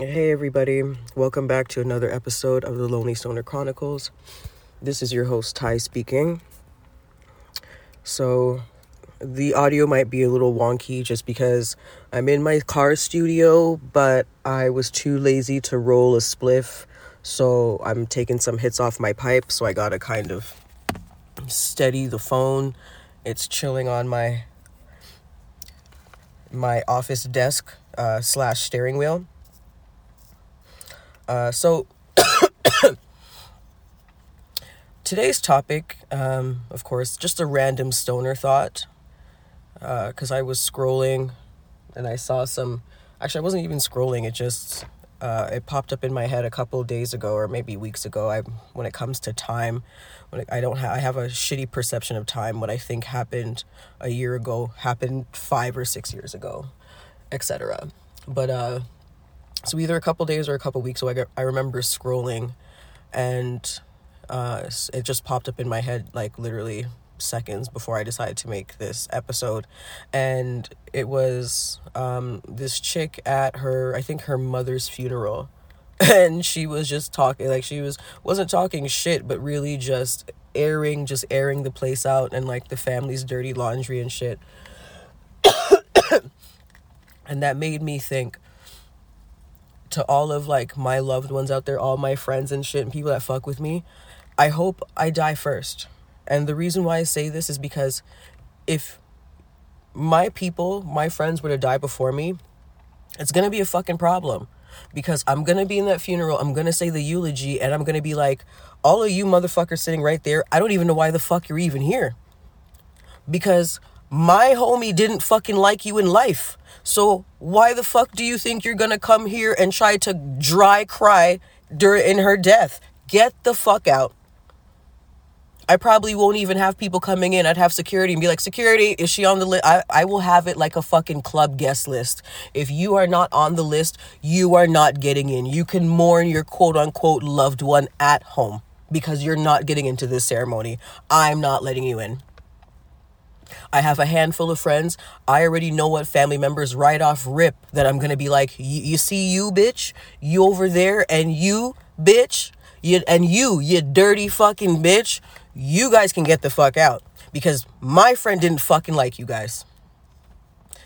Hey, everybody. Welcome back to another episode of the Lonely Stoner Chronicles. This is your host, Ty, speaking. So, the audio might be a little wonky just because I'm in my car studio, but I was too lazy to roll a spliff. So, I'm taking some hits off my pipe. So, I gotta kind of steady the phone. It's chilling on my my office desk uh, slash steering wheel. Uh, so today's topic, um, of course, just a random stoner thought, because uh, I was scrolling and I saw some. Actually, I wasn't even scrolling. It just uh, it popped up in my head a couple days ago or maybe weeks ago. I when it comes to time, when I don't have I have a shitty perception of time. What I think happened a year ago happened five or six years ago, etc. But uh, so either a couple days or a couple weeks ago, I, I remember scrolling, and uh, it just popped up in my head like literally seconds before I decided to make this episode. And it was um, this chick at her, I think her mother's funeral. And she was just talking, like she was, wasn't talking shit, but really just airing, just airing the place out and like the family's dirty laundry and shit. and that made me think to all of like my loved ones out there, all my friends and shit, and people that fuck with me. I hope I die first and the reason why I say this is because if my people, my friends were to die before me, it's to be a fucking problem. Because I'm to be in that funeral, I'm to say the eulogy, and I'm to be like, all of you motherfuckers sitting right there, I don't even know why the fuck you're even here. Because my homie didn't fucking like you in life. So why the fuck do you think you're to come here and try to dry cry during in her death? Get the fuck out. I probably won't even have people coming in. I'd have security and be like, security, is she on the list? I, I will have it like a fucking club guest list. If you are not on the list, you are not getting in. You can mourn your quote unquote loved one at home because you're not getting into this ceremony. I'm not letting you in. I have a handful of friends. I already know what family members right off rip that I'm gonna be like, you see you bitch, you over there, and you bitch, you and you, you dirty fucking bitch you guys can get the fuck out because my friend didn't fucking like you guys.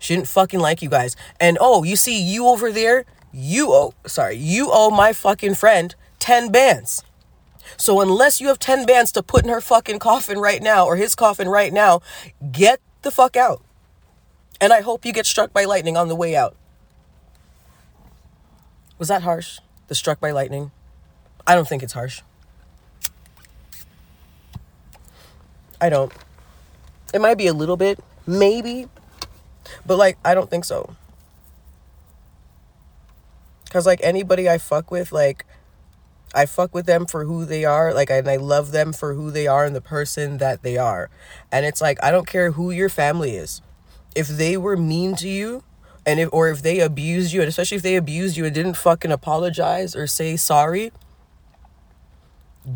She didn't fucking like you guys. And oh, you see, you over there, you owe, sorry, you owe my fucking friend 10 bands. So unless you have 10 bands to put in her fucking coffin right now or his coffin right now, get the fuck out. And I hope you get struck by lightning on the way out. Was that harsh? The struck by lightning? I don't think it's harsh. I don't. It might be a little bit, maybe, but like I don't think so. Cause like anybody I fuck with, like I fuck with them for who they are, like and I love them for who they are and the person that they are. And it's like I don't care who your family is. If they were mean to you, and if or if they abused you, and especially if they abused you and didn't fucking apologize or say sorry,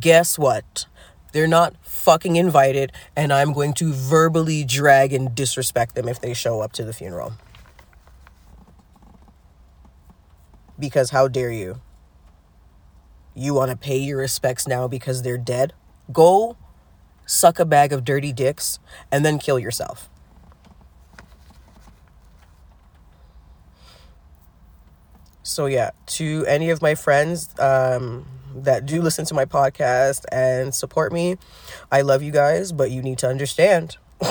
guess what? They're not fucking invited, and I'm going to verbally drag and disrespect them if they show up to the funeral. Because how dare you? You want to pay your respects now because they're dead? Go suck a bag of dirty dicks and then kill yourself. So, yeah, to any of my friends, um, that do listen to my podcast and support me. I love you guys, but you need to understand.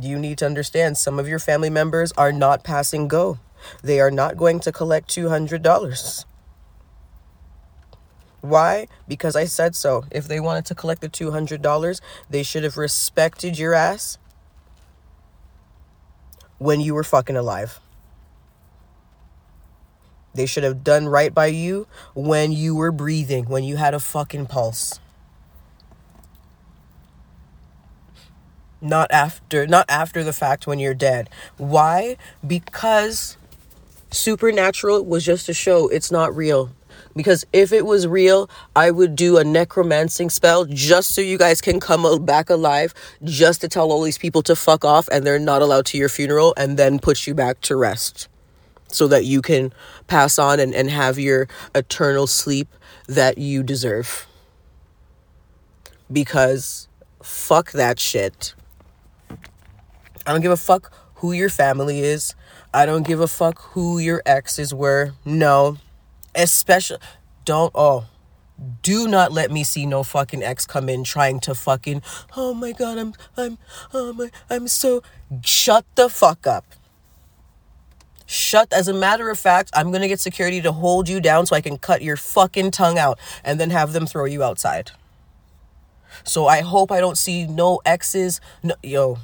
you need to understand some of your family members are not passing go. They are not going to collect $200. Why? Because I said so. If they wanted to collect the $200, they should have respected your ass when you were fucking alive. They should have done right by you when you were breathing, when you had a fucking pulse. Not after, not after the fact when you're dead. Why? Because supernatural was just a show. It's not real. Because if it was real, I would do a necromancing spell just so you guys can come back alive, just to tell all these people to fuck off and they're not allowed to your funeral and then put you back to rest. so that you can pass on and, and have your eternal sleep that you deserve. Because fuck that shit. I don't give a fuck who your family is. I don't give a fuck who your exes were. No. Especially don't oh do not let me see no fucking ex come in trying to fucking oh my god i'm i'm oh my i'm so shut the fuck up. Shut as a matter of fact i'm gonna get security to hold you down so i can cut your fucking tongue out and then have them throw you outside. So i hope i don't see no exes no yo.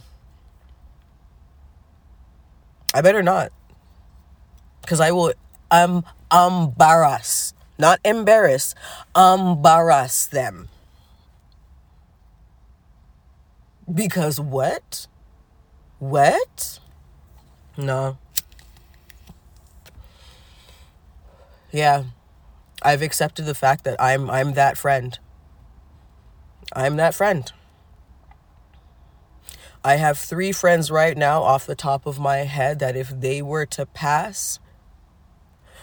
I better not. Because i will i'm embarrass not embarrass, embarrass them. Because what? What? No. Yeah. I've accepted the fact that I'm I'm that friend. I'm that friend. I have three friends right now off the top of my head that if they were to pass,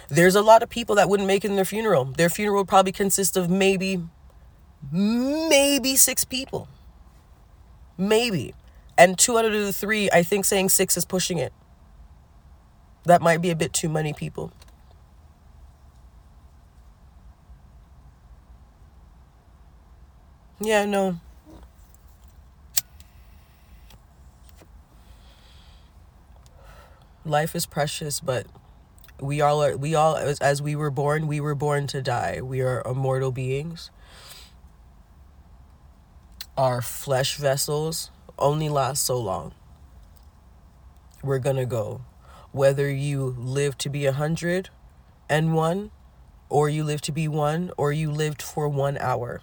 there's a lot of people that wouldn't make it in their funeral. Their funeral would probably consist of maybe, maybe six people. Maybe. And two out of the three, I think saying six is pushing it. That might be a bit too many people. Yeah, no. Life is precious, but we all are we all as, as we were born we were born to die. We are immortal beings. Our flesh vessels only last so long. We're gonna go. Whether you live to be a hundred and one or you live to be one or you lived for one hour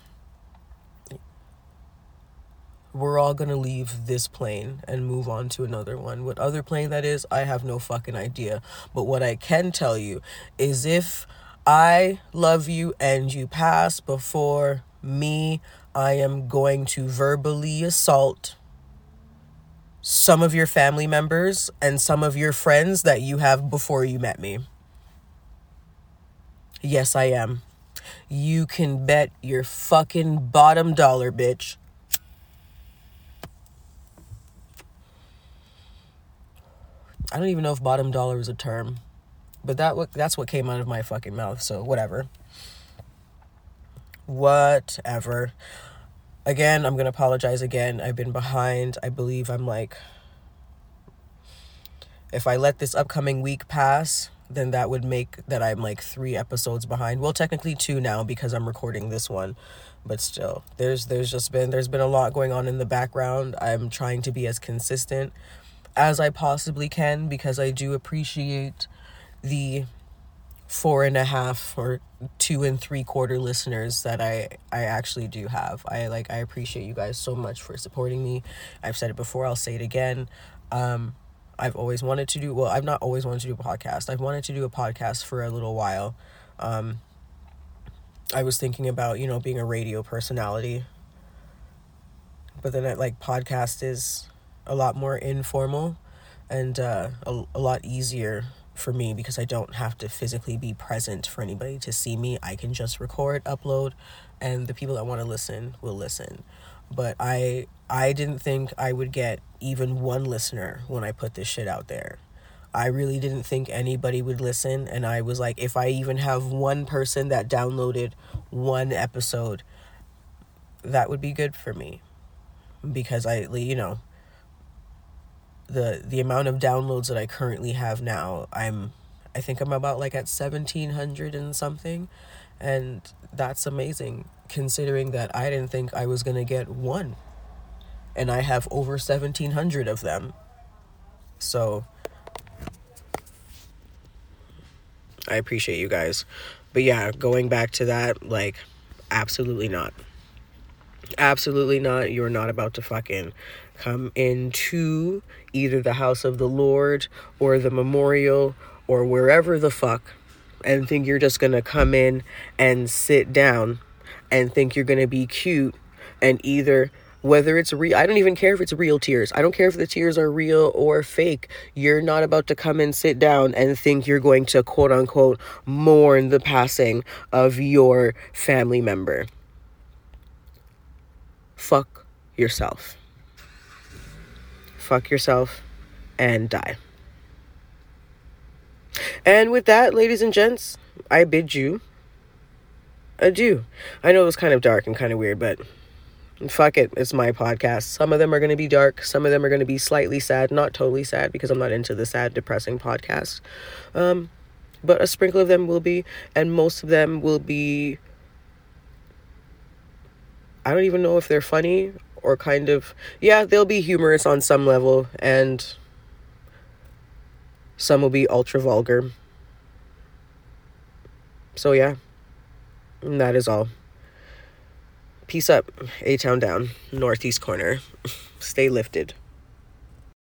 we're all gonna leave this plane and move on to another one. What other plane that is, I have no fucking idea. But what I can tell you is if I love you and you pass before me, I am going to verbally assault some of your family members and some of your friends that you have before you met me. Yes, I am. You can bet your fucking bottom dollar, bitch I don't even know if bottom dollar is a term, but that that's what came out of my fucking mouth. So whatever. Whatever. Again, I'm gonna apologize again. I've been behind. I believe I'm like. If I let this upcoming week pass, then that would make that I'm like three episodes behind. Well, technically two now because I'm recording this one, but still, there's there's just been there's been a lot going on in the background. I'm trying to be as consistent as I possibly can because I do appreciate the four and a half or two and three quarter listeners that I I actually do have. I like I appreciate you guys so much for supporting me. I've said it before, I'll say it again. Um I've always wanted to do well, I've not always wanted to do a podcast. I've wanted to do a podcast for a little while. Um I was thinking about, you know, being a radio personality. But then I like podcast is a lot more informal and uh, a, a lot easier for me because I don't have to physically be present for anybody to see me. I can just record, upload, and the people that want to listen will listen. But I I didn't think I would get even one listener when I put this shit out there. I really didn't think anybody would listen and I was like if I even have one person that downloaded one episode that would be good for me because I you know the the amount of downloads that I currently have now, I'm I think I'm about like at 1700 and something and that's amazing considering that I didn't think I was going to get one. And I have over 1700 of them. So I appreciate you guys. But yeah, going back to that, like absolutely not. Absolutely not. You're not about to fucking come into either the house of the Lord or the memorial or wherever the fuck and think you're just gonna come in and sit down and think you're gonna be cute and either whether it's real i don't even care if it's real tears. I don't care if the tears are real or fake. You're not about to come and sit down and think you're going to quote unquote mourn the passing of your family member fuck yourself fuck yourself and die and with that ladies and gents i bid you adieu i know it was kind of dark and kind of weird but fuck it, it's my podcast. Some of them are going to be dark, some of them are going to be slightly sad, not totally sad because I'm not into the sad, depressing podcast. Um, but a sprinkle of them will be, and most of them will be. I don't even know if they're funny or kind of. Yeah, they'll be humorous on some level, and some will be ultra vulgar. So, yeah, that is all. Peace up, A Town down, northeast corner. Stay lifted.